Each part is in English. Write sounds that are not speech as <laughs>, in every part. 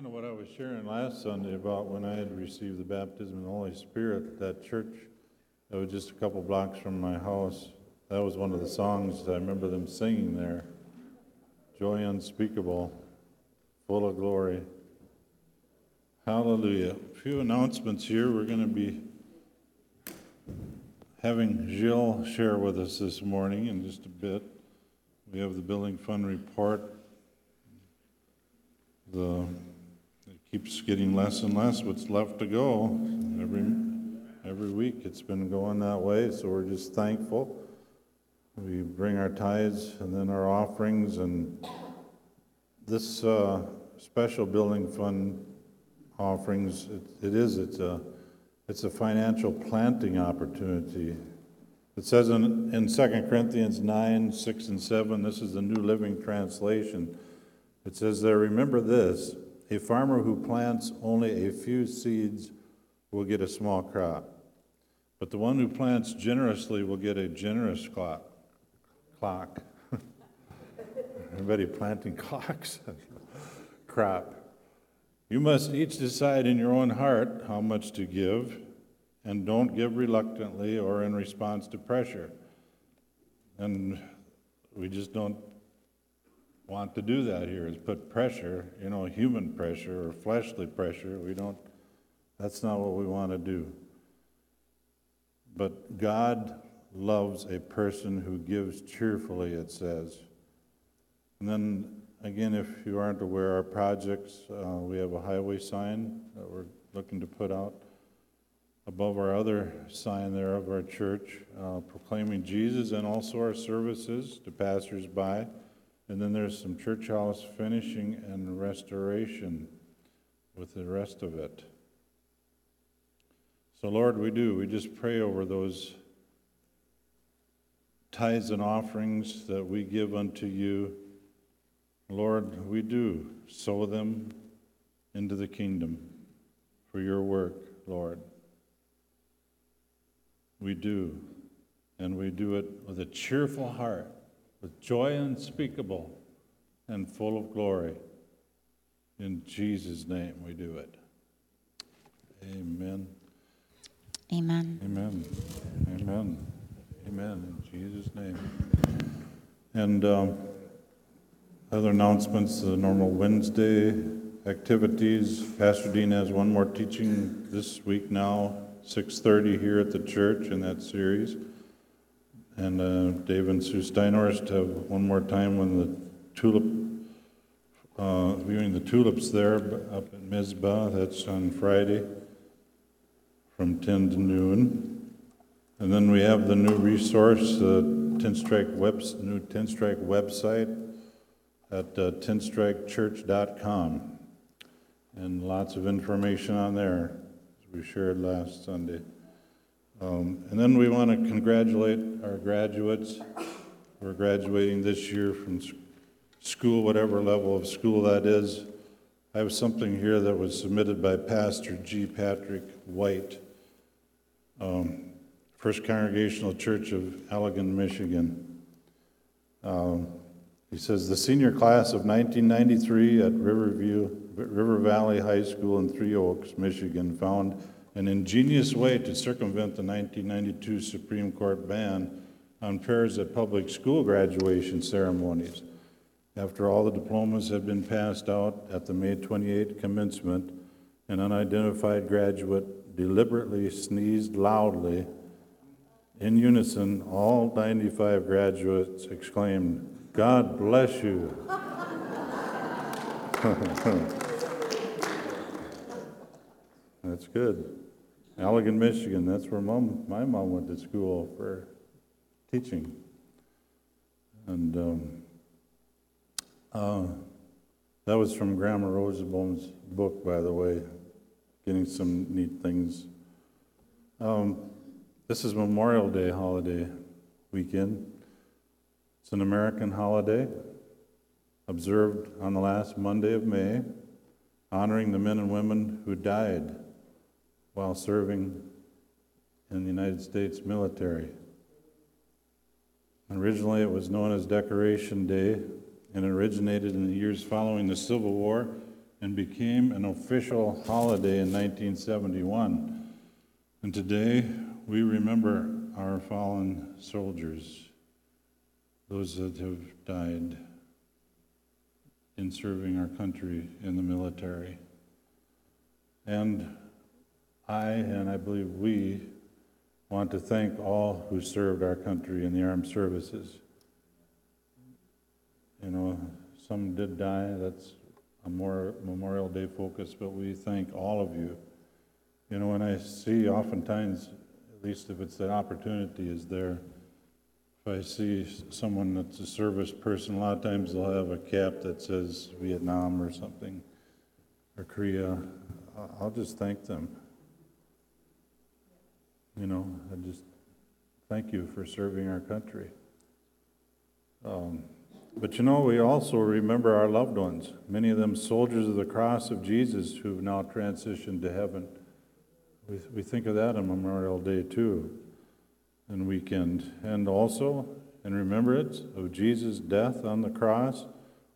kind of what I was sharing last Sunday about when I had received the baptism of the Holy Spirit. That church that was just a couple blocks from my house, that was one of the songs I remember them singing there. Joy unspeakable, full of glory. Hallelujah. A few announcements here. We're going to be having Jill share with us this morning in just a bit. We have the building fund report. The, keeps getting less and less what's left to go. Every, every week it's been going that way, so we're just thankful. We bring our tithes and then our offerings, and this uh, special building fund offerings, it, it is, it's a, it's a financial planting opportunity. It says in, in 2 Corinthians 9, 6, and 7, this is the New Living Translation. It says there, remember this a farmer who plants only a few seeds will get a small crop, but the one who plants generously will get a generous clock. Clock. <laughs> Everybody planting clocks? <laughs> crop. You must each decide in your own heart how much to give, and don't give reluctantly or in response to pressure. And we just don't want to do that here is put pressure, you know, human pressure or fleshly pressure. We don't, that's not what we want to do. But God loves a person who gives cheerfully, it says. And then again, if you aren't aware, our projects, uh, we have a highway sign that we're looking to put out above our other sign there of our church, uh, proclaiming Jesus and also our services to passersby. And then there's some church house finishing and restoration with the rest of it. So, Lord, we do. We just pray over those tithes and offerings that we give unto you. Lord, we do sow them into the kingdom for your work, Lord. We do. And we do it with a cheerful heart with joy unspeakable and full of glory. In Jesus' name we do it. Amen. Amen. Amen. Amen. Amen. In Jesus' name. And um, other announcements, the normal Wednesday activities. Pastor Dean has one more teaching this week now, 6.30 here at the church in that series. And uh, Dave and Sue Steinhorst have one more time when the tulip, uh, viewing the tulips there up at Mizpah. That's on Friday from 10 to noon. And then we have the new resource, the Tin Strike web, new Tin Strike website at uh, tinstrikechurch.com. And lots of information on there, as we shared last Sunday. Um, and then we want to congratulate our graduates. We're graduating this year from school, whatever level of school that is. I have something here that was submitted by Pastor G. Patrick White, um, First Congregational Church of Allegan, Michigan. Um, he says the senior class of 1993 at Riverview, River Valley High School in Three Oaks, Michigan, found an ingenious way to circumvent the 1992 Supreme Court ban on pairs at public school graduation ceremonies. After all the diplomas had been passed out at the May 28 commencement, an unidentified graduate deliberately sneezed loudly. In unison, all 95 graduates exclaimed, God bless you. <laughs> That's good. Allegan, Michigan, that's where mom, my mom went to school for teaching. And um, uh, that was from Grandma Rosenbaum's book, by the way, getting some neat things. Um, this is Memorial Day holiday weekend. It's an American holiday observed on the last Monday of May, honoring the men and women who died while serving in the United States military. Originally, it was known as Decoration Day and originated in the years following the Civil War and became an official holiday in 1971. And today we remember our fallen soldiers, those that have died in serving our country in the military. And I, and I believe we, want to thank all who served our country in the armed services. You know, some did die, that's a more Memorial Day focus, but we thank all of you. You know, when I see oftentimes, at least if it's that opportunity is there, if I see someone that's a service person, a lot of times they'll have a cap that says Vietnam or something, or Korea. I'll just thank them. You know, I just thank you for serving our country. Um, but you know, we also remember our loved ones, many of them soldiers of the cross of Jesus who've now transitioned to heaven. We, we think of that on Memorial Day too, and weekend. And also, in remembrance of Jesus' death on the cross,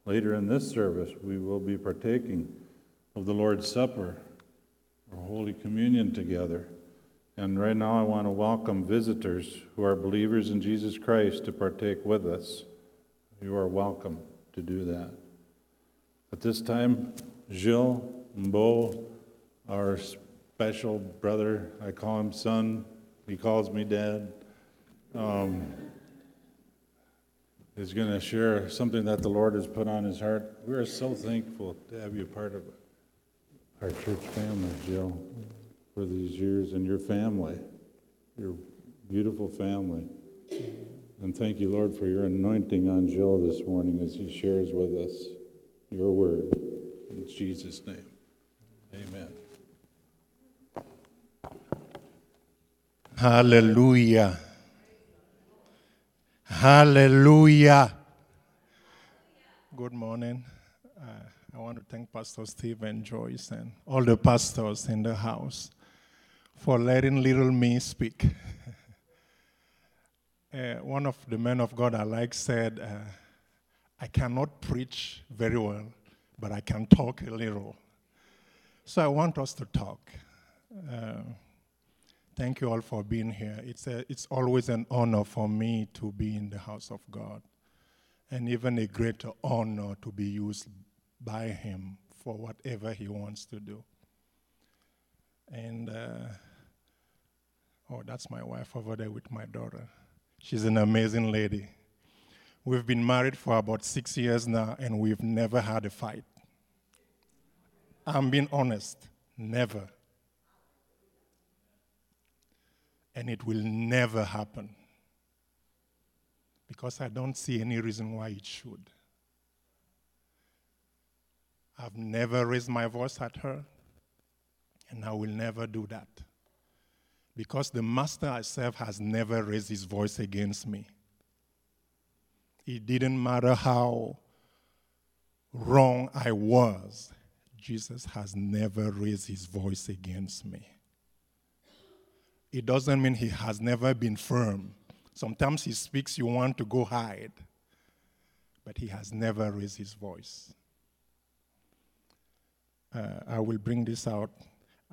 later in this service, we will be partaking of the Lord's Supper or Holy Communion together. And right now, I want to welcome visitors who are believers in Jesus Christ to partake with us. You are welcome to do that. At this time, Gilles Mbo, our special brother, I call him son, he calls me dad, um, is going to share something that the Lord has put on his heart. We are so thankful to have you part of our church family, Jill, for these years and your family, your beautiful family. And thank you, Lord, for your anointing on Jill this morning as he shares with us your word. In Jesus' name, amen. Hallelujah. Hallelujah. Good morning. Uh, I want to thank Pastor Steve and Joyce and all the pastors in the house for letting little me speak. <laughs> uh, one of the men of God I like said, uh, I cannot preach very well, but I can talk a little. So I want us to talk. Uh, thank you all for being here. It's, a, it's always an honor for me to be in the house of God, and even a greater honor to be used by Him for whatever He wants to do. And, uh, oh, that's my wife over there with my daughter. She's an amazing lady. We've been married for about six years now, and we've never had a fight. I'm being honest, never. And it will never happen because I don't see any reason why it should. I've never raised my voice at her, and I will never do that. Because the master I serve has never raised his voice against me. It didn't matter how wrong I was, Jesus has never raised his voice against me. It doesn't mean he has never been firm. Sometimes he speaks, you want to go hide, but he has never raised his voice. Uh, I will bring this out.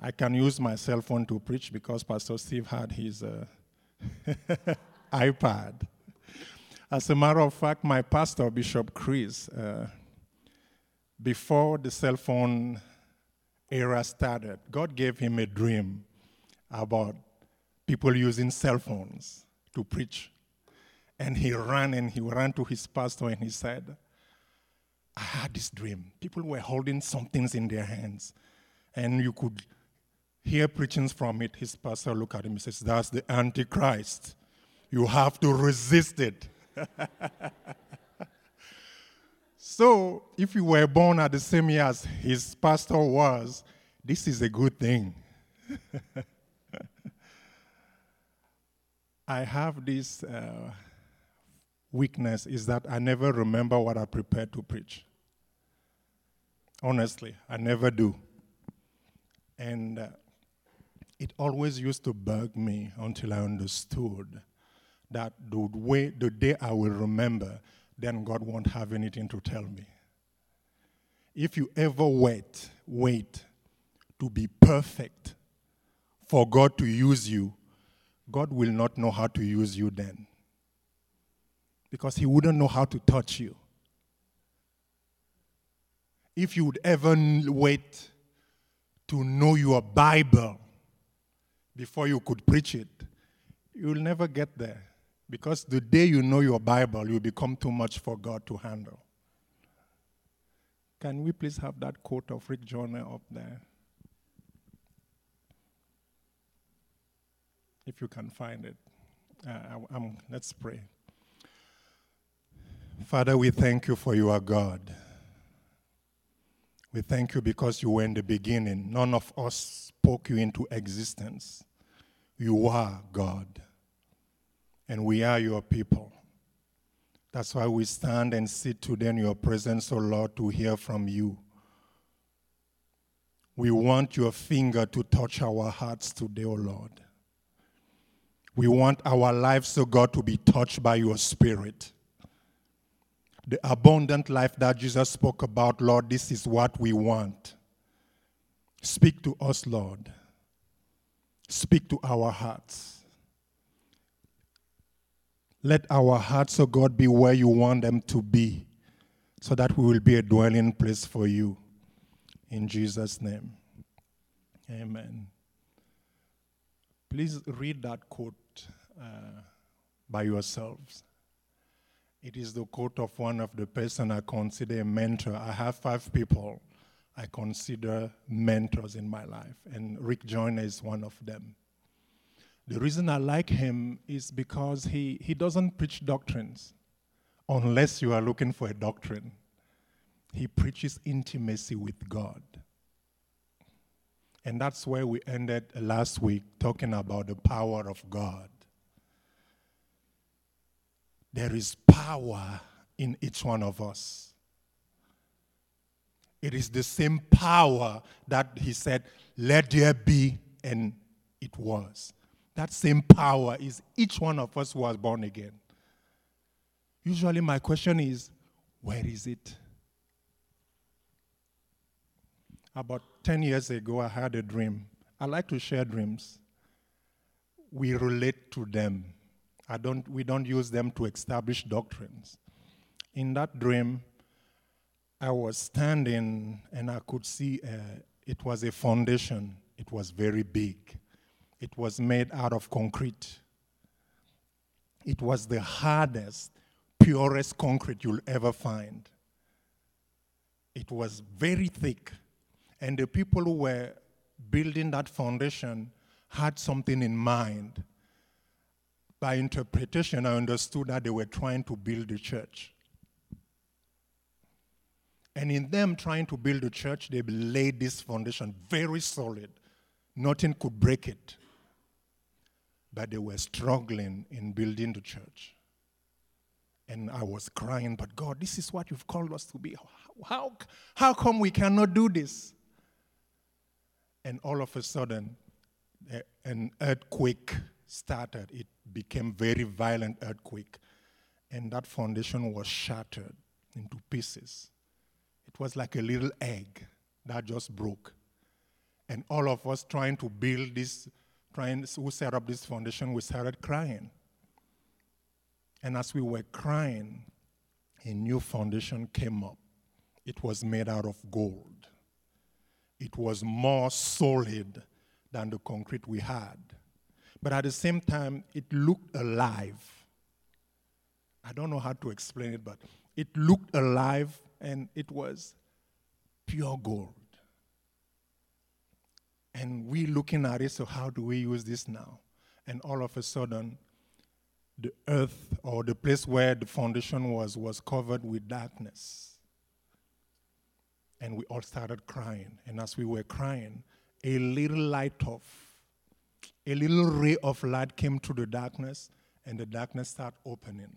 I can use my cell phone to preach because Pastor Steve had his uh, <laughs> iPad. As a matter of fact, my pastor, Bishop Chris, uh, before the cell phone era started, God gave him a dream about people using cell phones to preach. And he ran and he ran to his pastor and he said, I had this dream. People were holding some things in their hands, and you could hear preachings from it. His pastor looked at him and says, That's the Antichrist. You have to resist it. <laughs> so, if you were born at the same year as his pastor was, this is a good thing. <laughs> I have this uh, weakness is that I never remember what I prepared to preach. Honestly, I never do. And uh, it always used to bug me until I understood that the way the day I will remember, then God won't have anything to tell me. If you ever wait, wait to be perfect for God to use you, God will not know how to use you then. Because He wouldn't know how to touch you. If you would ever wait to know your Bible before you could preach it, you'll never get there. Because the day you know your Bible, you become too much for God to handle. Can we please have that quote of Rick Joyner up there? If you can find it. Uh, let's pray. Father, we thank you for you are God. We thank you because you were in the beginning. None of us spoke you into existence. You are God, and we are your people. That's why we stand and sit today in your presence, O oh Lord, to hear from you. We want your finger to touch our hearts today, O oh Lord. We want our lives, O oh God, to be touched by your spirit the abundant life that Jesus spoke about, Lord, this is what we want. Speak to us, Lord. Speak to our hearts. Let our hearts, O oh God, be where you want them to be, so that we will be a dwelling place for you. In Jesus' name. Amen. Please read that quote uh, by yourselves. It is the quote of one of the person I consider a mentor. I have five people I consider mentors in my life, and Rick Joyner is one of them. The reason I like him is because he, he doesn't preach doctrines unless you are looking for a doctrine. He preaches intimacy with God. And that's where we ended last week talking about the power of God. There is power in each one of us. It is the same power that he said, Let there be, and it was. That same power is each one of us who was born again. Usually, my question is, Where is it? About 10 years ago, I had a dream. I like to share dreams. We relate to them I don't, we don't use them to establish doctrines. In that dream, I was standing and I could see uh, it was a foundation. It was very big. It was made out of concrete. It was the hardest, purest concrete you'll ever find. It was very thick. And the people who were building that foundation had something in mind by interpretation, I understood that they were trying to build a church. And in them trying to build a church, they laid this foundation very solid. Nothing could break it. But they were struggling in building the church. And I was crying, but God, this is what you've called us to be. How, how come we cannot do this? And all of a sudden, an earthquake started. It became very violent earthquake, and that foundation was shattered into pieces. It was like a little egg that just broke. And all of us trying to build this, trying to set up this foundation, we started crying. And as we were crying, a new foundation came up. It was made out of gold. It was more solid than the concrete we had but at the same time, it looked alive. I don't know how to explain it, but it looked alive and it was pure gold. And we looking at it, so how do we use this now? And all of a sudden, the earth or the place where the foundation was was covered with darkness. And we all started crying. And as we were crying, a little light of a little ray of light came through the darkness, and the darkness started opening.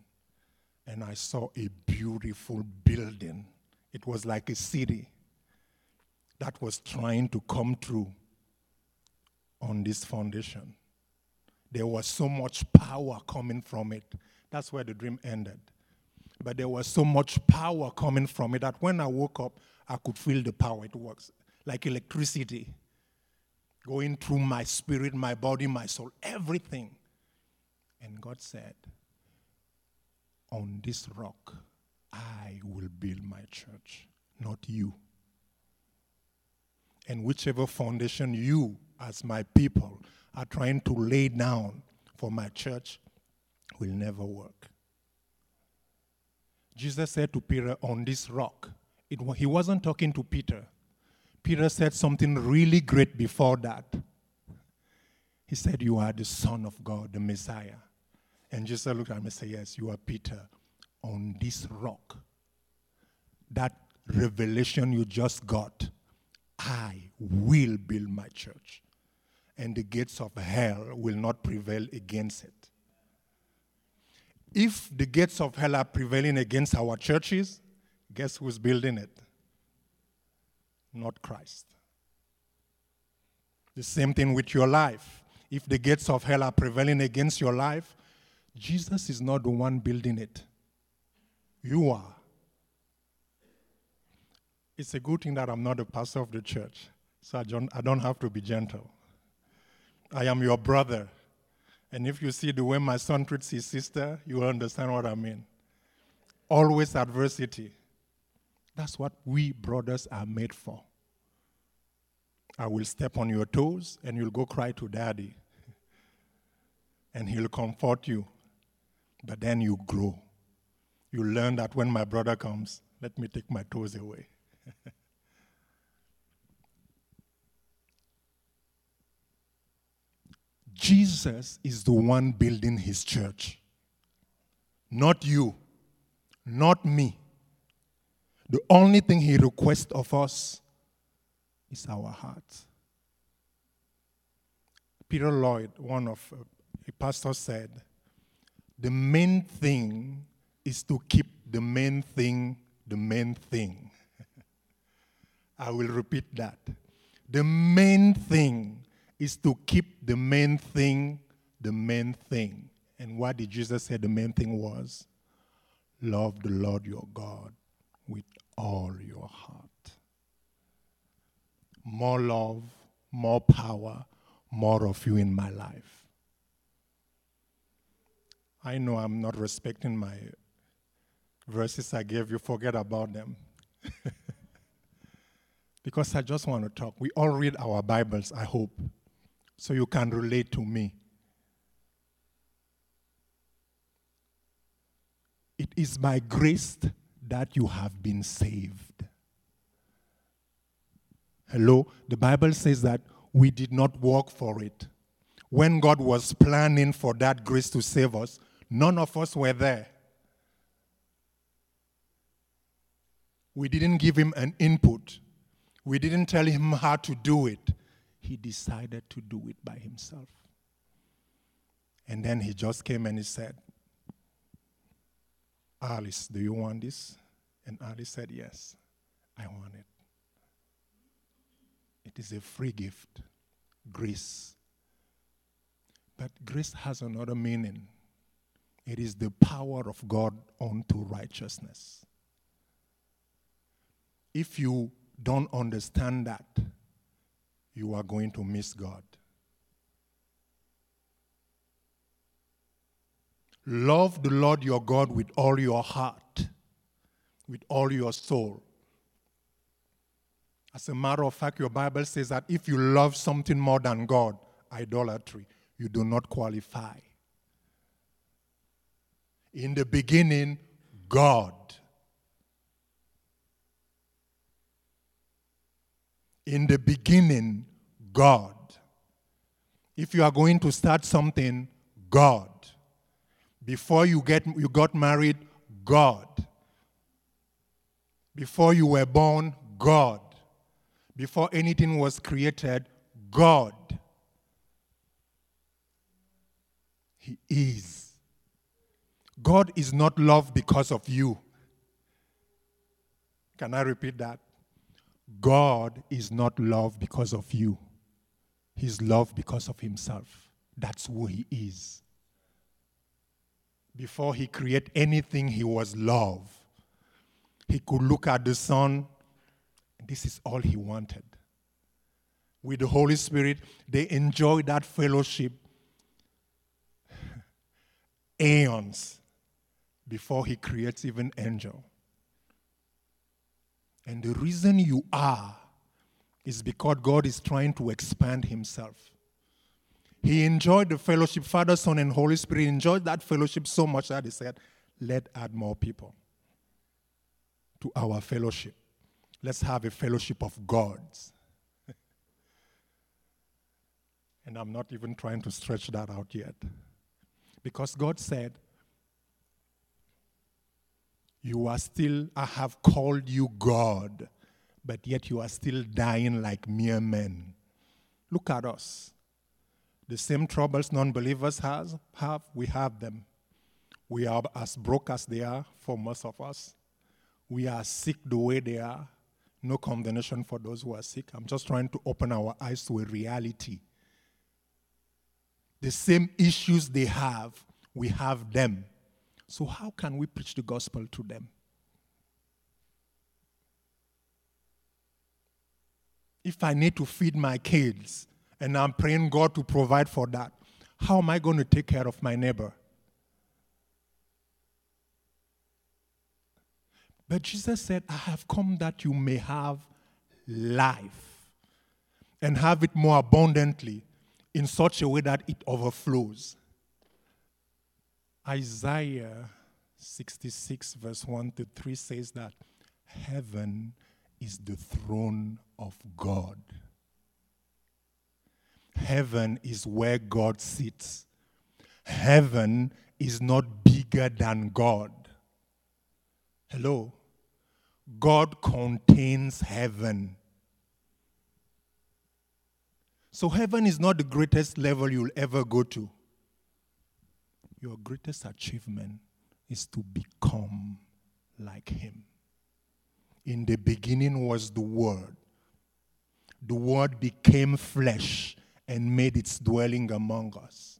And I saw a beautiful building. It was like a city that was trying to come through on this foundation. There was so much power coming from it. That's where the dream ended. But there was so much power coming from it that when I woke up, I could feel the power. It was like electricity going through my spirit, my body, my soul, everything. And God said, On this rock, I will build my church, not you. And whichever foundation you, as my people, are trying to lay down for my church will never work. Jesus said to Peter, On this rock, it, he wasn't talking to Peter. Peter said something really great before that. He said, You are the Son of God, the Messiah. And Jesus looked at him and said, Yes, you are Peter on this rock. That revelation you just got, I will build my church. And the gates of hell will not prevail against it. If the gates of hell are prevailing against our churches, guess who's building it? Not Christ. The same thing with your life. If the gates of hell are prevailing against your life, Jesus is not the one building it. You are. It's a good thing that I'm not a pastor of the church, so I don't, I don't have to be gentle. I am your brother. And if you see the way my son treats his sister, you will understand what I mean. Always adversity. That's what we brothers are made for. I will step on your toes and you'll go cry to daddy. <laughs> And he'll comfort you. But then you grow. You learn that when my brother comes, let me take my toes away. <laughs> Jesus is the one building his church. Not you, not me. The only thing he requests of us is our hearts. Peter Lloyd, one of uh, a pastor, said, The main thing is to keep the main thing the main thing. <laughs> I will repeat that. The main thing is to keep the main thing the main thing. And what did Jesus say the main thing was? Love the Lord your God with all your heart. More love, more power, more of you in my life. I know I'm not respecting my verses I gave you, forget about them. <laughs> because I just want to talk. We all read our Bibles, I hope so you can relate to me. It is by grace that you have been saved. Hello? The Bible says that we did not work for it. When God was planning for that grace to save us, none of us were there. We didn't give him an input. We didn't tell him how to do it he decided to do it by himself. And then he just came and he said, Alice, do you want this? And Alice said, Yes, I want it. It is a free gift, grace. But grace has another meaning it is the power of God unto righteousness. If you don't understand that, you are going to miss God. Love the Lord your God with all your heart, with all your soul. As a matter of fact, your Bible says that if you love something more than God, idolatry, you do not qualify. In the beginning, God. in the beginning, God. If you are going to start something, God. Before you get you got married, God. Before you were born, God. Before anything was created, God. He is. God is not loved because of you. Can I repeat that? God is not loved because of you. He's loved because of himself. That's who he is. Before he created anything, he was love. He could look at the Son, this is all he wanted. With the Holy Spirit, they enjoyed that fellowship <laughs> aeons before he creates even angel. And the reason you are is because God is trying to expand himself. He enjoyed the fellowship, Father, Son, and Holy Spirit enjoyed that fellowship so much that he said, Let's add more people to our fellowship. Let's have a fellowship of gods. <laughs> and I'm not even trying to stretch that out yet. Because God said, You are still, I have called you God, but yet you are still dying like mere men. Look at us. The same troubles non believers has, have, we have them. We are as broke as they are for most of us. We are sick the way they are. No condemnation for those who are sick. I'm just trying to open our eyes to a reality. The same issues they have, we have them. So, how can we preach the gospel to them? If I need to feed my kids and I'm praying God to provide for that, how am I going to take care of my neighbor? But Jesus said, I have come that you may have life and have it more abundantly in such a way that it overflows. Isaiah 66, verse 1 to 3 says that heaven is the throne of God. Heaven is where God sits. Heaven is not bigger than God. Hello? God contains heaven. So, heaven is not the greatest level you'll ever go to. Your greatest achievement is to become like Him. In the beginning was the Word. The Word became flesh and made its dwelling among us.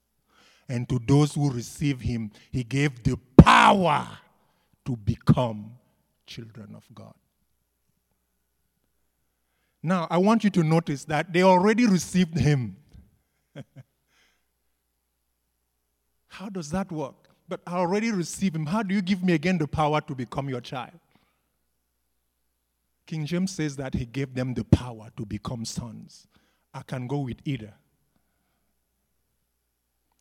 And to those who receive Him, He gave the power to become children of God. Now, I want you to notice that they already received Him. <laughs> How does that work? But I already received Him. How do you give me again the power to become your child? King James says that He gave them the power to become sons. I can go with either.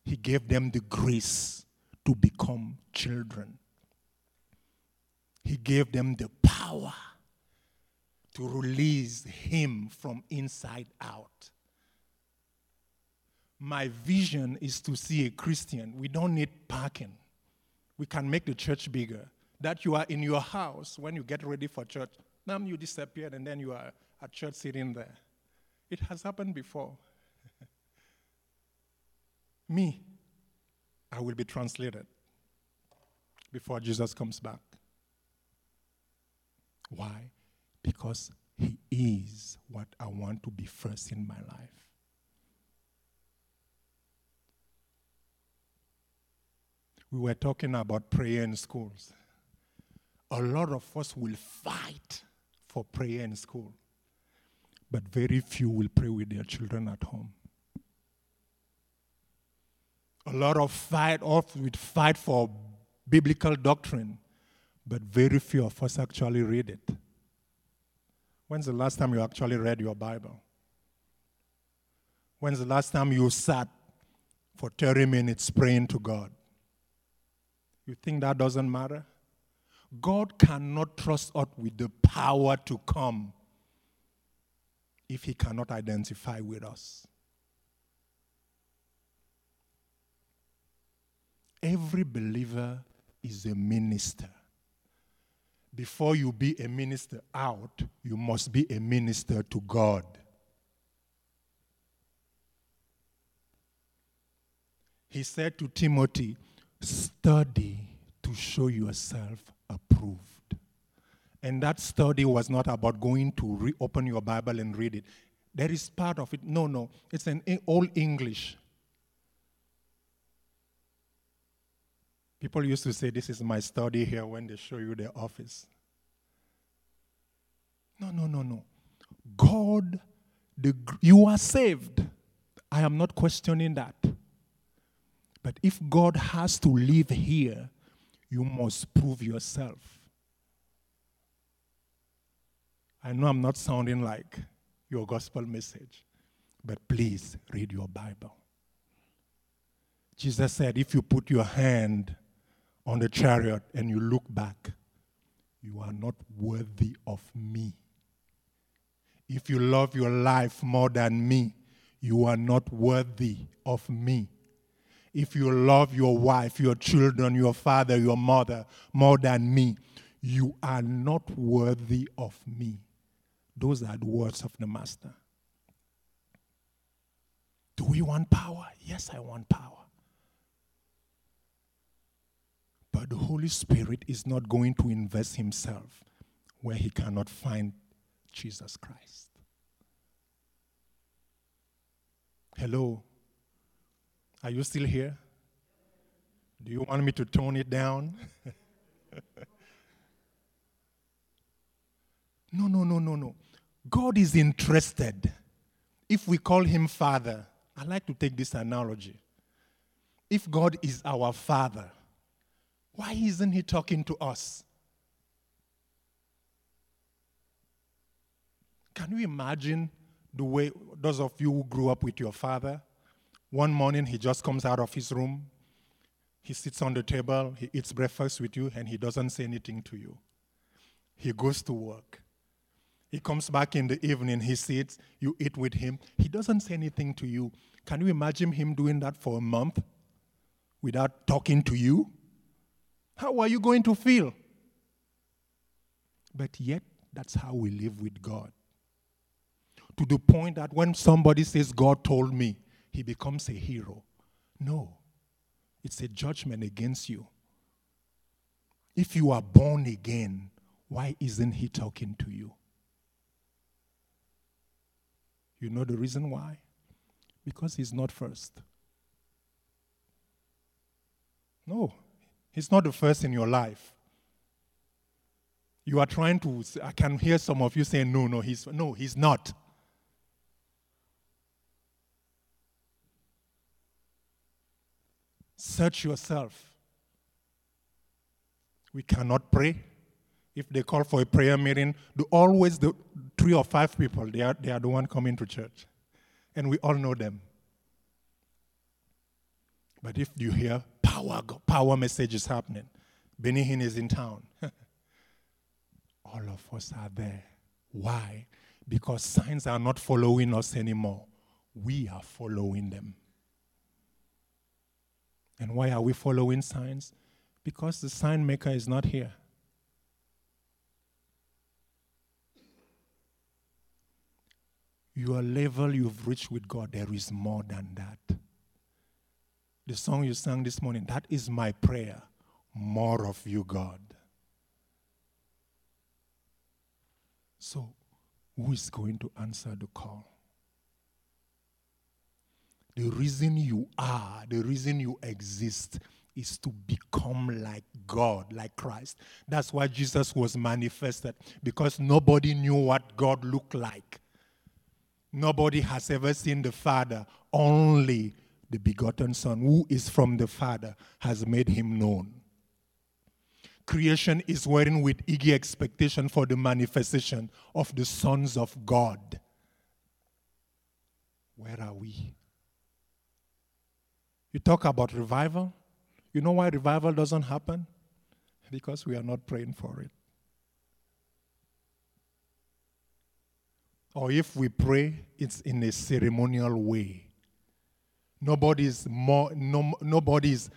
He gave them the grace to become children. He gave them the power to release Him from inside out. My vision is to see a Christian. We don't need parking. We can make the church bigger. That you are in your house when you get ready for church. Now you disappeared and then you are at church sitting there. It has happened before. <laughs> Me, I will be translated before Jesus comes back. Why? Because He is what I want to be first in my life. We were talking about prayer in schools. A lot of us will fight for prayer in school, but very few will pray with their children at home. A lot of fight off with fight for biblical doctrine, but very few of us actually read it. When's the last time you actually read your Bible? When's the last time you sat for 30 minutes praying to God? You think that doesn't matter? God cannot trust us with the power to come if He cannot identify with us. Every believer is a minister before you be a minister out, you must be a minister to God. He said to Timothy, Study to show yourself approved. And that study was not about going to reopen your Bible and read it. There is part of it. No, no. It's an old English. People used to say, This is my study here when they show you their office. No, no, no, no. God, the, you are saved. I am not questioning that. But if God has to live here, you must prove yourself. I know I'm not sounding like your gospel message, but please read your Bible. Jesus said, if you put your hand on the chariot and you look back, you are not worthy of me. If you love your life more than me, you are not worthy of me. If you love your wife, your children, your father, your mother more than me, you are not worthy of me. Those are the words of the Master. Do we want power? Yes, I want power. But the Holy Spirit is not going to invest himself where he cannot find Jesus Christ. Hello? Are you still here? Do you want me to tone it down? <laughs> no, no, no, no, no. God is interested. If we call him Father, I like to take this analogy. If God is our Father, why isn't He talking to us? Can you imagine the way those of you who grew up with your father? One morning he just comes out of his room, he sits on the table, he eats breakfast with you, and he doesn't say anything to you. He goes to work. He comes back in the evening, he sits, you eat with him. He doesn't say anything to you. Can you imagine him doing that for a month without talking to you? How are you going to feel? But yet, that's how we live with God. To the point that when somebody says, God told me, he becomes a hero. No, it's a judgment against you. If you are born again, why isn't he talking to you? You know the reason why? Because he's not first. No, he's not the first in your life. You are trying to, I can hear some of you saying, no, no, he's, no, he's not. Search yourself. We cannot pray. If they call for a prayer meeting, the, always the three or five people, they are, they are the one coming to church. And we all know them. But if you hear power, power message is happening, Benny Hinn is in town. <laughs> all of us are there. Why? Because signs are not following us anymore. We are following them. And why are we following signs? Because the sign maker is not here. Your level you've reached with God, there is more than that. The song you sang this morning, that is my prayer. More of you, God. So, who is going to answer the call? The reason you are, the reason you exist is to become like God, like Christ. That's why Jesus was manifested, because nobody knew what God looked like. Nobody has ever seen the Father, only the begotten Son, who is from the Father, has made him known. Creation is waiting with eager expectation for the manifestation of the sons of God. Where are we? You talk about revival. You know why revival doesn't happen? Because we are not praying for it. Or if we pray, it's in a ceremonial way. Nobody's more no, nobody's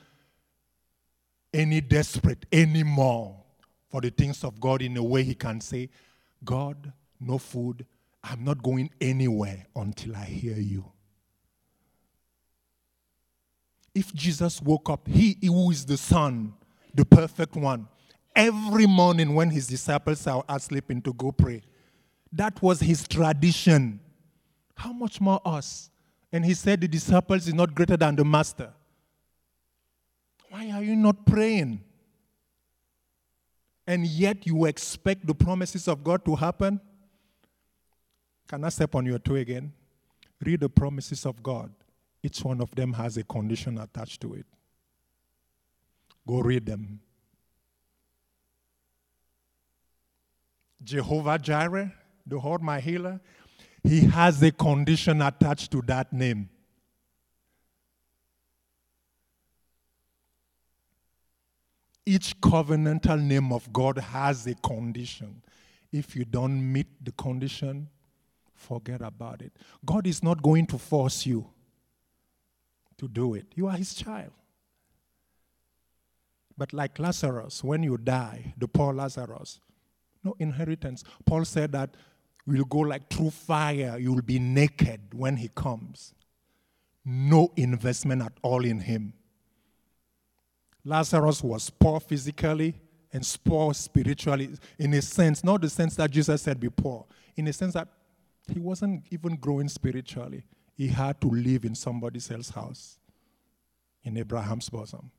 any desperate anymore for the things of God in a way he can say, God, no food, I'm not going anywhere until I hear you. If Jesus woke up, he who is the Son, the perfect one, every morning when his disciples are sleeping to go pray, that was his tradition. How much more us? And he said the disciples is not greater than the master. Why are you not praying? And yet you expect the promises of God to happen? Can I step on your toe again? Read the promises of God. Each one of them has a condition attached to it. Go read them. Jehovah Jireh, Lord my healer, he has a condition attached to that name. Each covenantal name of God has a condition. If you don't meet the condition, forget about it. God is not going to force you to do it. You are his child. But like Lazarus, when you die, the poor Lazarus, no inheritance. Paul said that we'll go like through fire, you'll be naked when he comes. No investment at all in him. Lazarus was poor physically and poor spiritually, in a sense, not the sense that Jesus said be poor, in a sense that he wasn't even growing spiritually. He had to live in somebody else's house, in Abraham's bosom.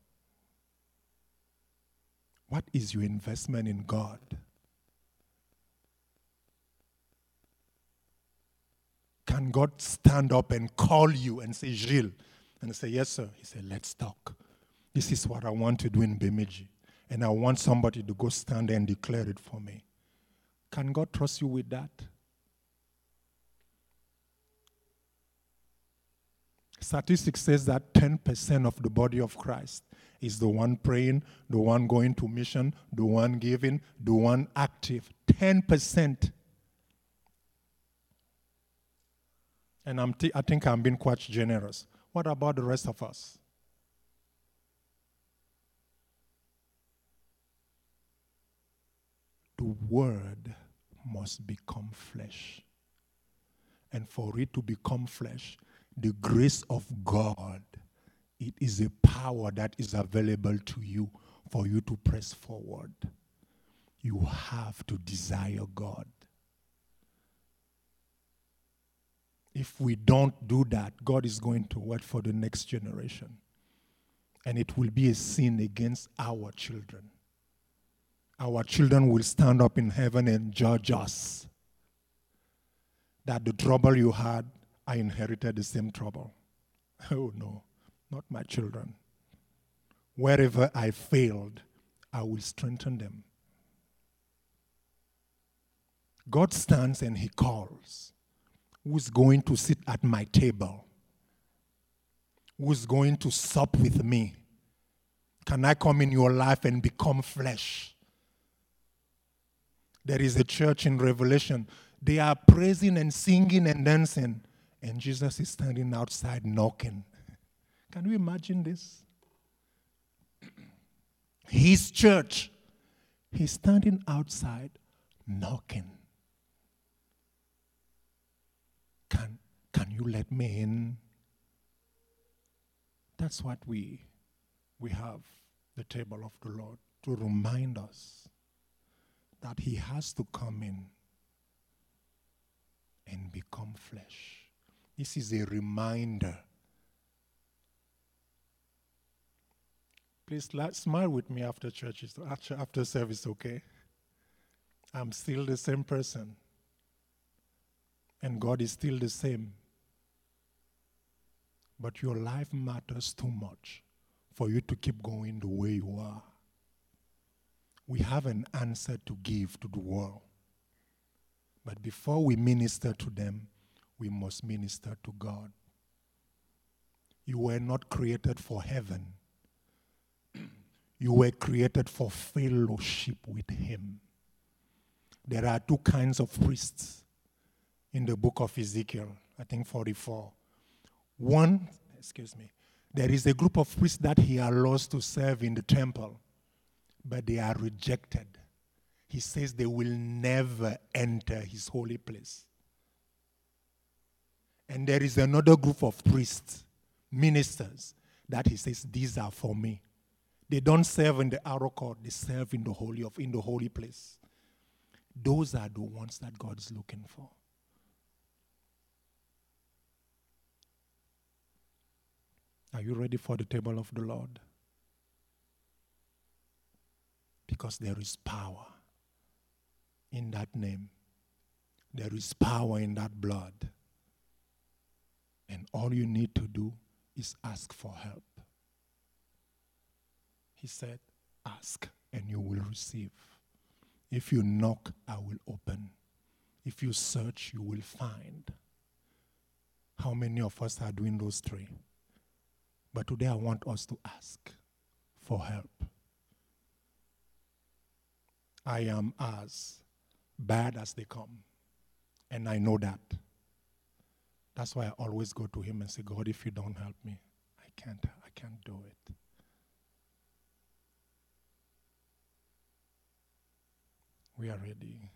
What is your investment in God? Can God stand up and call you and say, Gilles? And say, Yes, sir. He said, Let's talk. This is what I want to do in Bemidji. And I want somebody to go stand there and declare it for me. Can God trust you with that? Statistics says that 10% of the body of Christ is the one praying, the one going to mission, the one giving, the one active. 10%. And I'm I think I'm being quite generous. What about the rest of us? The Word must become flesh. And for it to become flesh, the grace of God, it is a power that is available to you for you to press forward. You have to desire God. If we don't do that, God is going to work for the next generation. And it will be a sin against our children. Our children will stand up in heaven and judge us. That the trouble you had, I inherited the same trouble. <laughs> Oh no, not my children. Wherever I failed, I will strengthen them. God stands and He calls who's going to sit at my table? Who's going to sup with me? Can I come in your life and become flesh? There is a church in Revelation. They are praising and singing and dancing, and Jesus is standing outside knocking. <laughs> Can you imagine this? <clears throat> His church, he's standing outside knocking. Can, can you let me in? That's what we, we have the table of the Lord to remind us that He has to come in and become flesh. This is a reminder. Please smile with me after church, after service, okay? I'm still the same person and God is still the same. But your life matters too much for you to keep going the way you are. We have an answer to give to the world. But before we minister to them, we must minister to God. You were not created for heaven, you were created for fellowship with Him. There are two kinds of priests in the book of Ezekiel, I think 44. One, excuse me, there is a group of priests that he allows to serve in the temple, but they are rejected. He says they will never enter his holy place. And there is another group of priests, ministers, that he says, These are for me. They don't serve in the outer court, they serve in the holy of in the holy place. Those are the ones that God is looking for. Are you ready for the table of the Lord? because there is power in that name. There is power in that blood. And all you need to do is ask for help. He said, Ask and you will receive. If you knock, I will open. If you search, you will find. How many of us are doing those three? But today I want us to ask for help. I am as bad as they come. And I know that. That's why I always go to him and say, God, if you don't help me, I can't I can't do it. We are ready.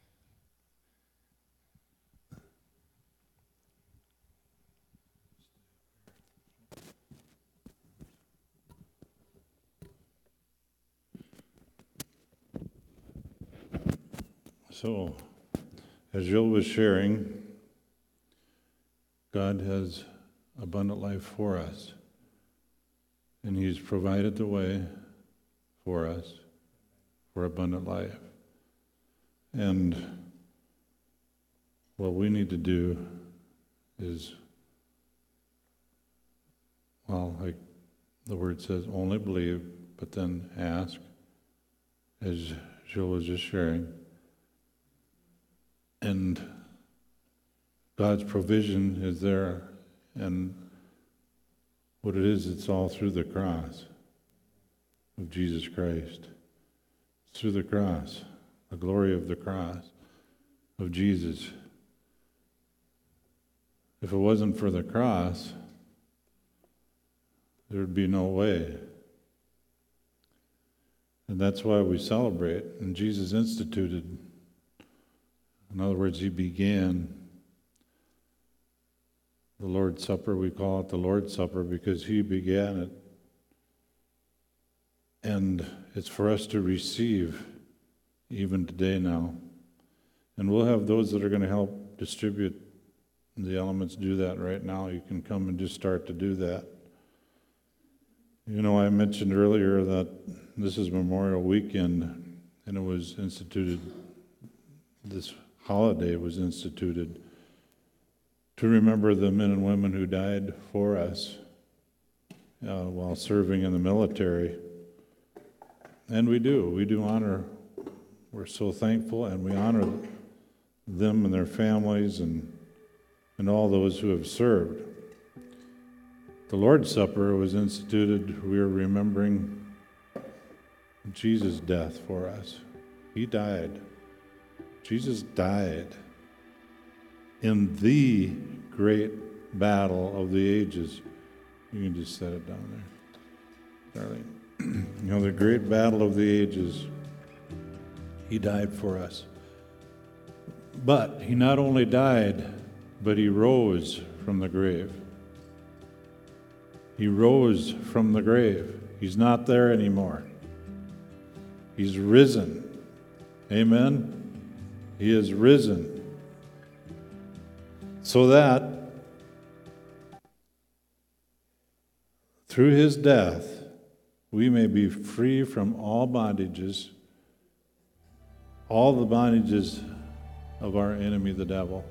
So, as Gilles was sharing, God has abundant life for us. And He's provided the way for us for abundant life. And what we need to do is, well, like the word says, only believe, but then ask, as Gilles was just sharing. And God's provision is there, and what it is, it's all through the cross of Jesus Christ. It's through the cross, the glory of the cross of Jesus. If it wasn't for the cross, there would be no way. And that's why we celebrate. And Jesus instituted, in other words, He began the Lord's Supper. We call it the Lord's Supper because He began it. And it's for us to receive even today now. And we'll have those that are going to help distribute the elements do that right now. You can come and just start to do that. You know, I mentioned earlier that this is Memorial Weekend, and it was instituted, this holiday was instituted to remember the men and women who died for us uh, while serving in the military. And we do. We do honor. We're so thankful, and we honor them and their families and, and all those who have served. The Lord's Supper was instituted, we are remembering Jesus' death for us. He died. Jesus died in the great battle of the ages. You can just set it down there, darling. <clears throat> you know, the great battle of the ages. He died for us. But he not only died, but he rose from the grave. He rose from the grave. He's not there anymore. He's risen. Amen. He is risen. So that through his death, we may be free from all bondages, all the bondages of our enemy, the devil,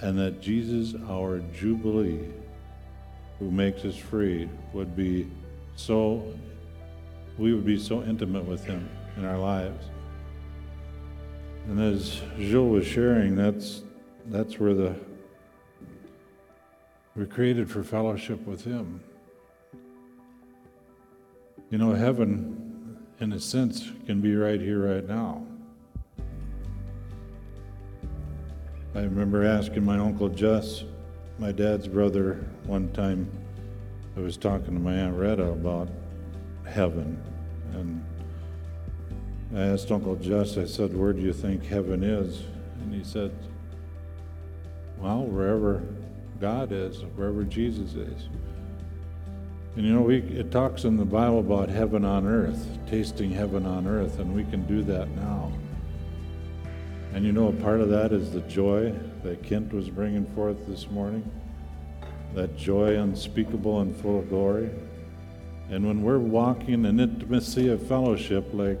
and that Jesus, our Jubilee, who makes us free, would be so, we would be so intimate with him in our lives. And as Gilles was sharing, that's, that's where the, we're created for fellowship with him. You know, heaven, in a sense, can be right here, right now. I remember asking my Uncle Jess, my dad's brother, one time, I was talking to my Aunt Retta about heaven. And I asked Uncle Jess, I said, Where do you think heaven is? And he said, Well, wherever God is, wherever Jesus is. And you know, we, it talks in the Bible about heaven on earth, tasting heaven on earth, and we can do that now. And you know, a part of that is the joy that Kent was bringing forth this morning, that joy unspeakable and full of glory. And when we're walking in intimacy of fellowship, like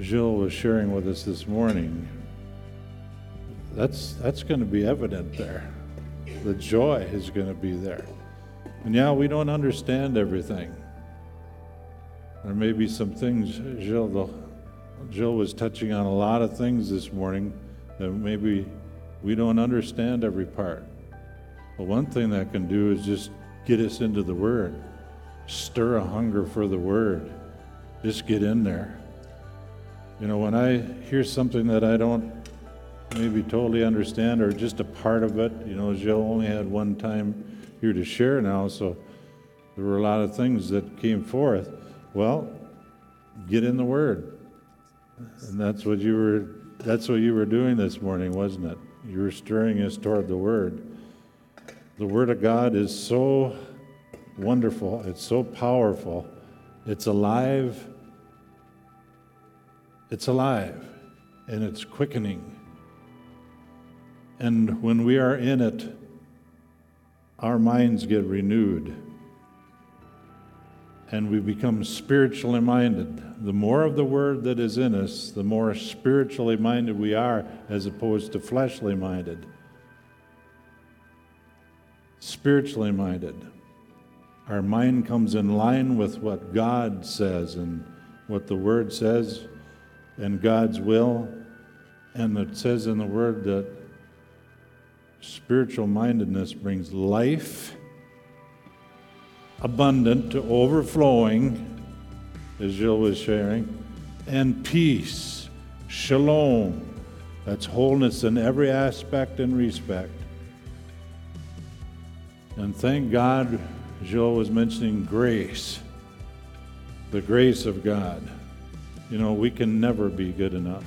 Gilles was sharing with us this morning, that's, that's going to be evident there. The joy is going to be there. And yeah, we don't understand everything. There may be some things, Gilles, the, Gilles was touching on a lot of things this morning that maybe we don't understand every part. But one thing that can do is just get us into the Word, stir a hunger for the Word. Just get in there. You know, when I hear something that I don't maybe totally understand or just a part of it, you know, Gilles only had one time here to share now, so there were a lot of things that came forth. Well, get in the Word. And that's what you were that's what you were doing this morning, wasn't it? You were stirring us toward the Word. The Word of God is so wonderful, it's so powerful, it's alive, it's alive, and it's quickening. And when we are in it, our minds get renewed and we become spiritually minded. The more of the Word that is in us, the more spiritually minded we are as opposed to fleshly minded. Spiritually minded. Our mind comes in line with what God says and what the Word says and God's will. And it says in the Word that spiritual mindedness brings life abundant to overflowing, as Gilles was sharing, and peace, shalom. That's wholeness in every aspect and respect. And thank God, Gilles was mentioning grace, the grace of God. You know, we can never be good enough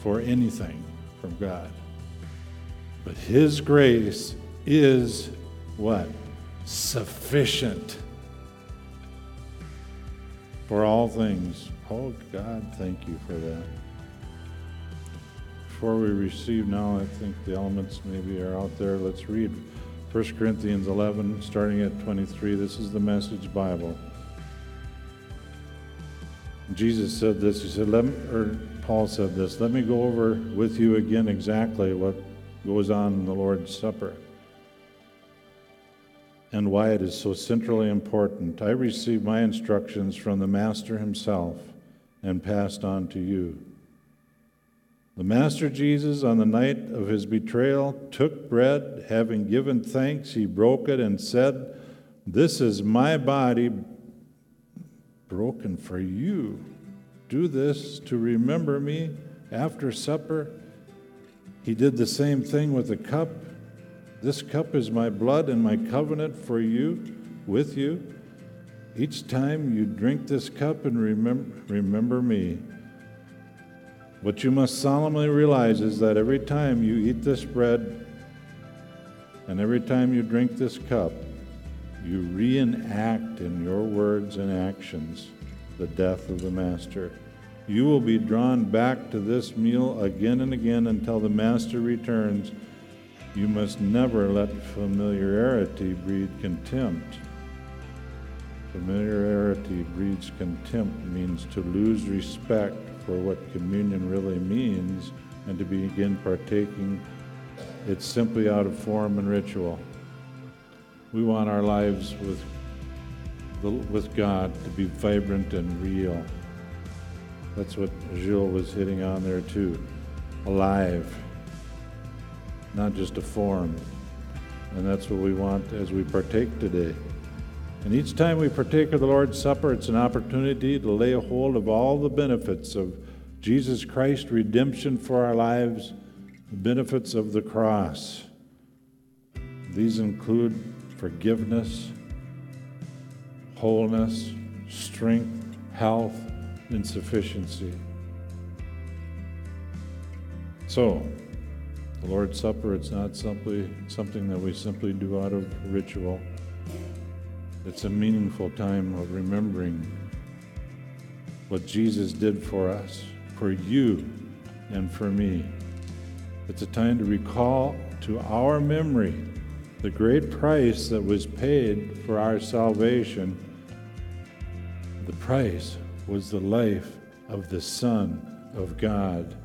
for anything from God. But His grace is what? sufficient for all things. Oh, God, thank you for that. Before we receive now, I think the elements maybe are out there. Let's read 1 Corinthians 11, starting at 23. This is the Message Bible. Jesus said this. He said, let me, or Paul said this, let me go over with you again exactly what goes on in the Lord's Supper and why it is so centrally important. I received my instructions from the Master himself and passed on to you. The Master Jesus, on the night of his betrayal, took bread, having given thanks, he broke it and said, This is my body broken for you. Do this to remember me after supper. He did the same thing with the cup this cup is my blood and my covenant for you, with you. Each time you drink this cup and remember, remember me. What you must solemnly realize is that every time you eat this bread and every time you drink this cup, you reenact in your words and actions the death of the Master. You will be drawn back to this meal again and again until the Master returns you must never let familiarity breed contempt. Familiarity breeds contempt means to lose respect for what communion really means and to begin partaking it's simply out of form and ritual. We want our lives with, with God to be vibrant and real. That's what Gilles was hitting on there too. Alive not just a form. And that's what we want as we partake today. And each time we partake of the Lord's Supper, it's an opportunity to lay a hold of all the benefits of Jesus Christ's redemption for our lives, the benefits of the cross. These include forgiveness, wholeness, strength, health, and sufficiency. So, the Lord's Supper, it's not simply something that we simply do out of ritual. It's a meaningful time of remembering what Jesus did for us, for you, and for me. It's a time to recall to our memory the great price that was paid for our salvation. The price was the life of the Son of God.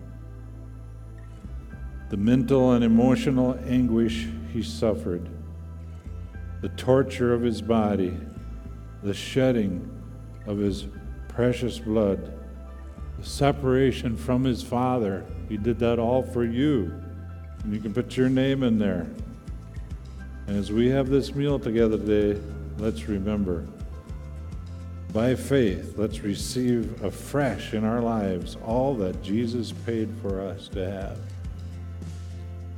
The mental and emotional anguish he suffered, the torture of his body, the shedding of his precious blood, the separation from his Father. He did that all for you. And you can put your name in there. And as we have this meal together today, let's remember by faith, let's receive afresh in our lives all that Jesus paid for us to have.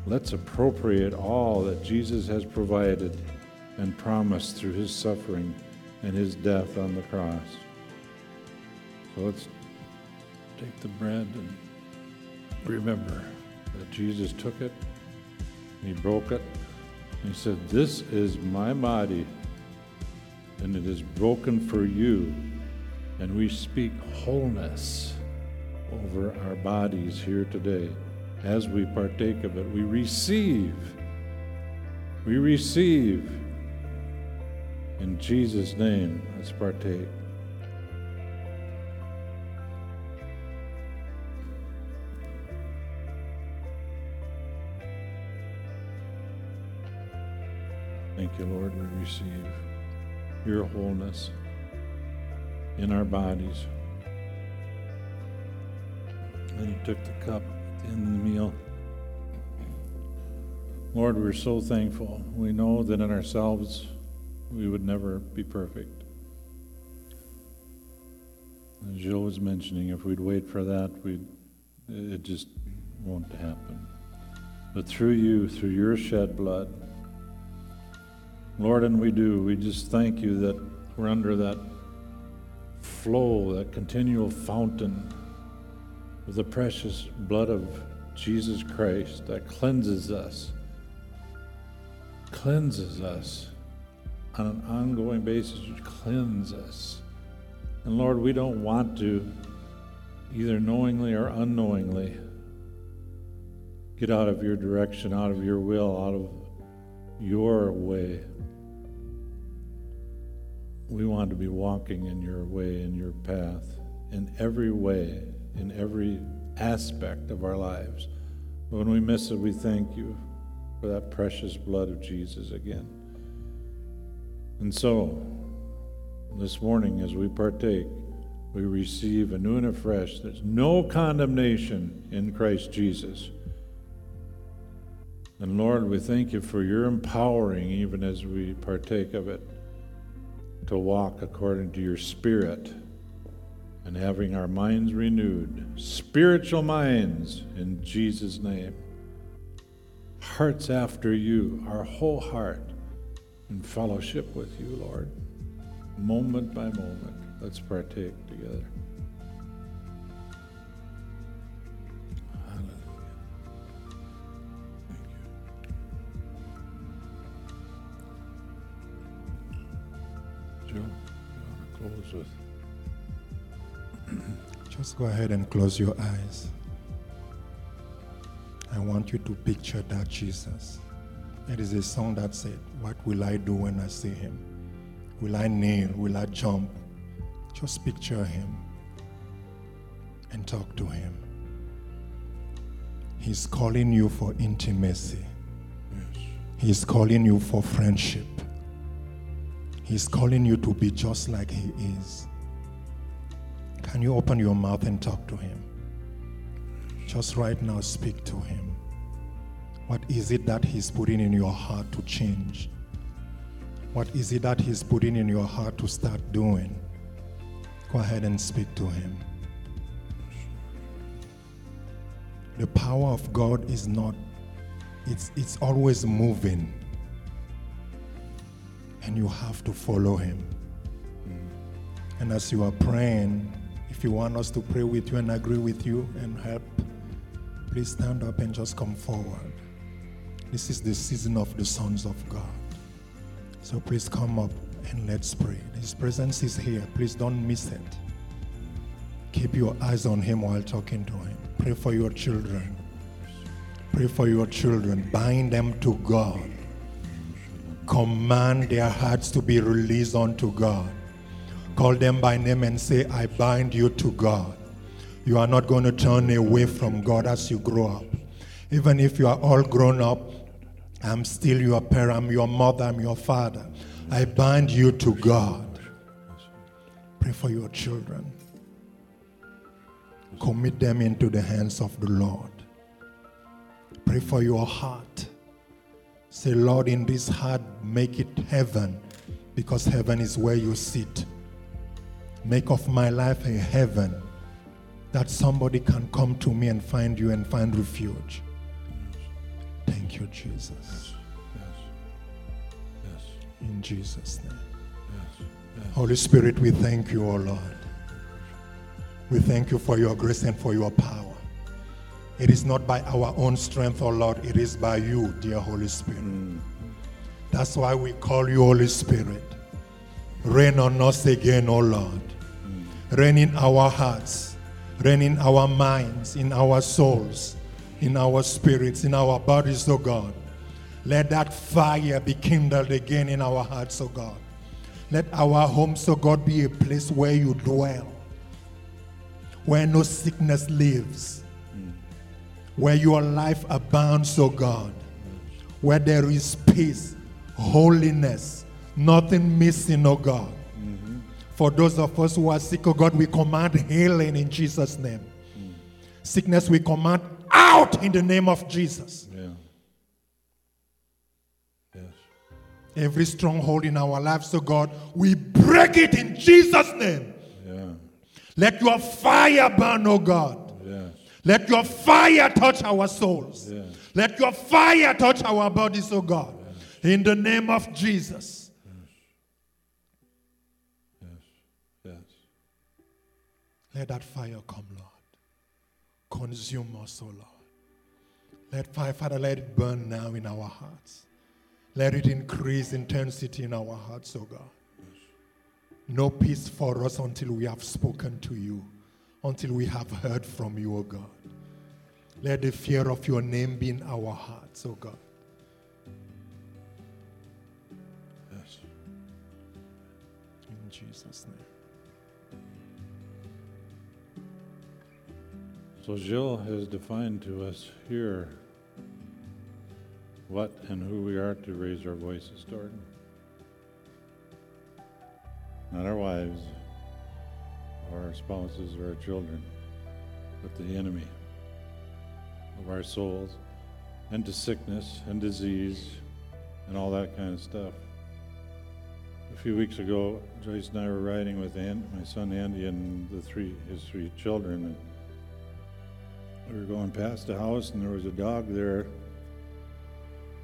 Let's appropriate all that Jesus has provided and promised through his suffering and his death on the cross. So let's take the bread and remember that Jesus took it, he broke it, he said, This is my body, and it is broken for you. And we speak wholeness over our bodies here today as we partake of it. We receive. We receive. In Jesus' name, let's partake. Thank you, Lord. We receive your wholeness in our bodies. And he took the cup at the end of the meal. Lord, we're so thankful. We know that in ourselves we would never be perfect. As Gilles was mentioning, if we'd wait for that, we'd, it just won't happen. But through you, through your shed blood, Lord, and we do, we just thank you that we're under that flow, that continual fountain of the precious blood of Jesus Christ that cleanses us, cleanses us on an ongoing basis, cleanse us. And Lord, we don't want to, either knowingly or unknowingly, get out of your direction, out of your will, out of your way. We want to be walking in your way, in your path, in every way, in every aspect of our lives. When we miss it, we thank you for that precious blood of Jesus again. And so, this morning, as we partake, we receive anew and afresh. There's no condemnation in Christ Jesus. And Lord, we thank you for your empowering, even as we partake of it, to walk according to your Spirit and having our minds renewed, spiritual minds in Jesus' name. Hearts after you, our whole heart in fellowship with you, Lord, moment by moment. Let's partake together. You. Want to close with? <clears throat> Just go ahead and close your eyes. I want you to picture that Jesus. It is a song that said, What will I do when I see him? Will I kneel? Will I jump? Just picture him and talk to him. He's calling you for intimacy. Yes. He's calling you for friendship. He's calling you to be just like he is. Can you open your mouth and talk to him? Just right now, speak to him. What is it that he's putting in your heart to change? What is it that he's putting in your heart to start doing? Go ahead and speak to him. The power of God is not, it's, it's always moving. And you have to follow him. Mm. And as you are praying, if you want us to pray with you and agree with you and help, please stand up and just come forward. This is the season of the sons of God. So please come up and let's pray. His presence is here. Please don't miss it. Keep your eyes on Him while talking to Him. Pray for your children. Pray for your children. Bind them to God. Command their hearts to be released unto God. Call them by name and say, I bind you to God. You are not going to turn away from God as you grow up. Even if you are all grown up, I'm still your parent, I'm your mother, I'm your father. I bind you to God. Pray for your children. Commit them into the hands of the Lord. Pray for your heart. Say, Lord, in this heart, make it heaven because heaven is where you sit. Make of my life a heaven that somebody can come to me and find you and find refuge. Thank you, Jesus. Yes. Yes. In Jesus' name. Holy Spirit, we thank you, O Lord. We thank you for your grace and for your power. It is not by our own strength, O Lord, it is by you, dear Holy Spirit. That's why we call you Holy Spirit. Reign on us again, O Lord. Reign in our hearts, reign in our minds, in our souls, in our spirits, in our bodies, O God. Let that fire be kindled again in our hearts, O God. Let our homes, O God, be a place where you dwell, where no sickness lives, where your life abounds, O God, where there is peace, holiness, nothing missing, O God. For those of us who are sick, O God, we command healing in Jesus' name. Sickness we command out in the name of Jesus. Yeah. Yes. Every stronghold in our lives, O God, we break it in Jesus' name. Yeah. Let your fire burn, O God. Yes. Let your fire touch our souls. Yes. Let your fire touch our bodies, O God. In the name of Jesus. Yes. Yes. Let that fire come, Lord. Consume us, O Lord. Let fire, Father, let it burn now in our hearts. Let it increase intensity in our hearts, O God. No peace for us until we have spoken to you, until we have heard from you, O God. Let the fear of your name be in our hearts, O God. Yes. In Jesus' name. So Gilles has defined to us here what and who we are to raise our voices toward. Not our wives, our spouses, or our children, but the enemy of our souls, and to sickness and disease and all that kind of stuff. A few weeks ago, Joyce and I were riding with An- my son Andy and the three his three children, and we were going past a house and there was a dog there.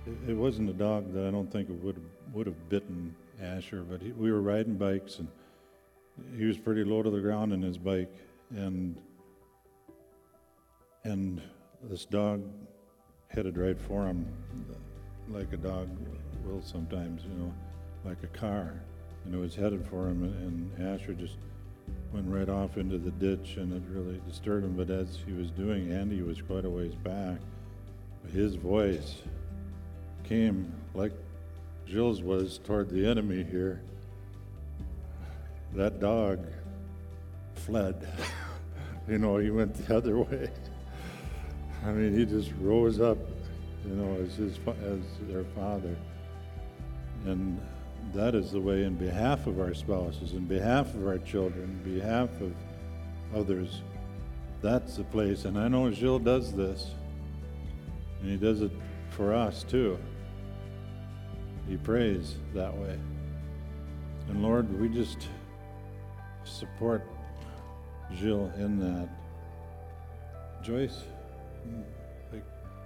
It, it wasn't a dog that I don't think would would have bitten Asher, but he, we were riding bikes and he was pretty low to the ground in his bike, and and this dog headed right for him, like a dog will sometimes, you know, like a car, and it was headed for him, and, Asher just went right off into the ditch and it really disturbed him. But as he was doing, Andy was quite a ways back. His voice came like Gilles's was toward the enemy here. That dog fled. <laughs> you know, he went the other way. I mean, he just rose up, you know, as his as their father. And that is the way, in behalf of our spouses, in behalf of our children, in behalf of others, that's the place. And I know Gilles does this, and he does it for us too. He prays that way. And Lord, we just support Gilles in that. Joyce, like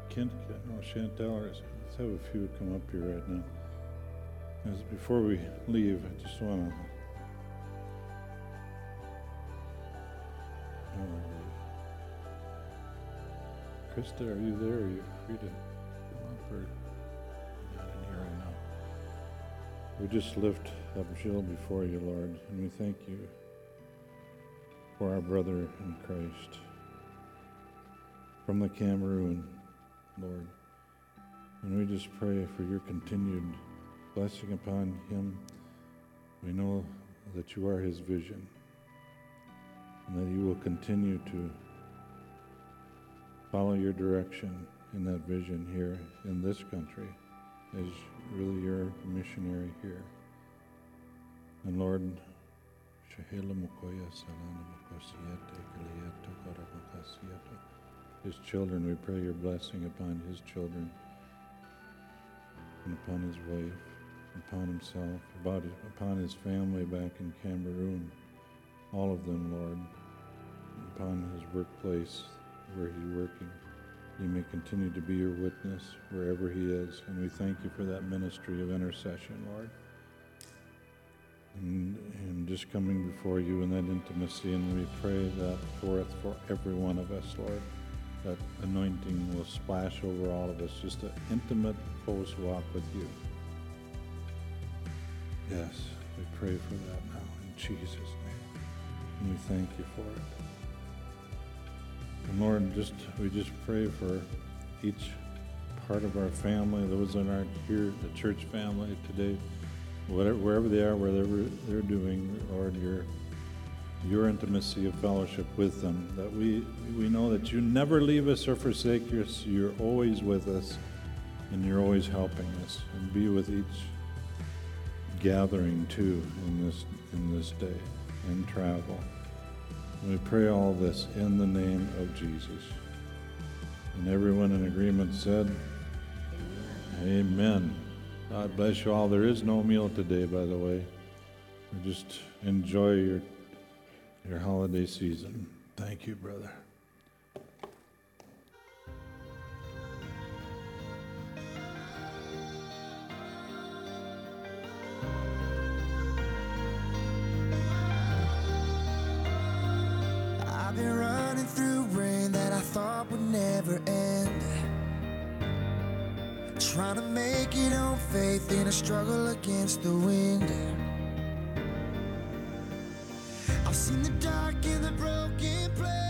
Kent, no, Chantel, let's have a few come up here right now. As before we leave, I just want to. Uh, Krista, are you there? Are you free to come up or not in here right now? We just lift up Gilles before you, Lord, and we thank you for our brother in Christ from the Cameroon, Lord. And we just pray for your continued blessing upon him. We know that you are his vision and that you will continue to follow your direction in that vision here in this country as really your missionary here. And Lord, Shahila Mukoya Salana Mukosiyete Kiliyato Karamakasiyata. His children, we pray your blessing upon his children and upon his wife, upon himself, about his, upon his family back in Cameroon, all of them, Lord, upon his workplace where he's working. He may continue to be your witness wherever he is, and we thank you for that ministry of intercession, Lord. And, just coming before you in that intimacy, and we pray that forth for every one of us, Lord. That anointing will splash over all of us, just an intimate, close walk with you. Yes, we pray for that now in Jesus' name. And we thank you for it. And Lord, just we just pray for each part of our family, those that aren't here, the church family today, whatever, wherever they are, whatever they're doing, Lord, your your intimacy of fellowship with them. That we we know that you never leave us or forsake us. You're always with us, and you're always helping us. And be with each gathering too in this in this day and travel. And we pray all this in the name of Jesus. And everyone in agreement said, Amen. God bless you all. There is no meal today, by the way. Just enjoy your your holiday season. Thank you, brother. I've been running through rain that I thought would never end. Trying to make it on faith in a struggle against the wind. I've seen the dark and the broken place.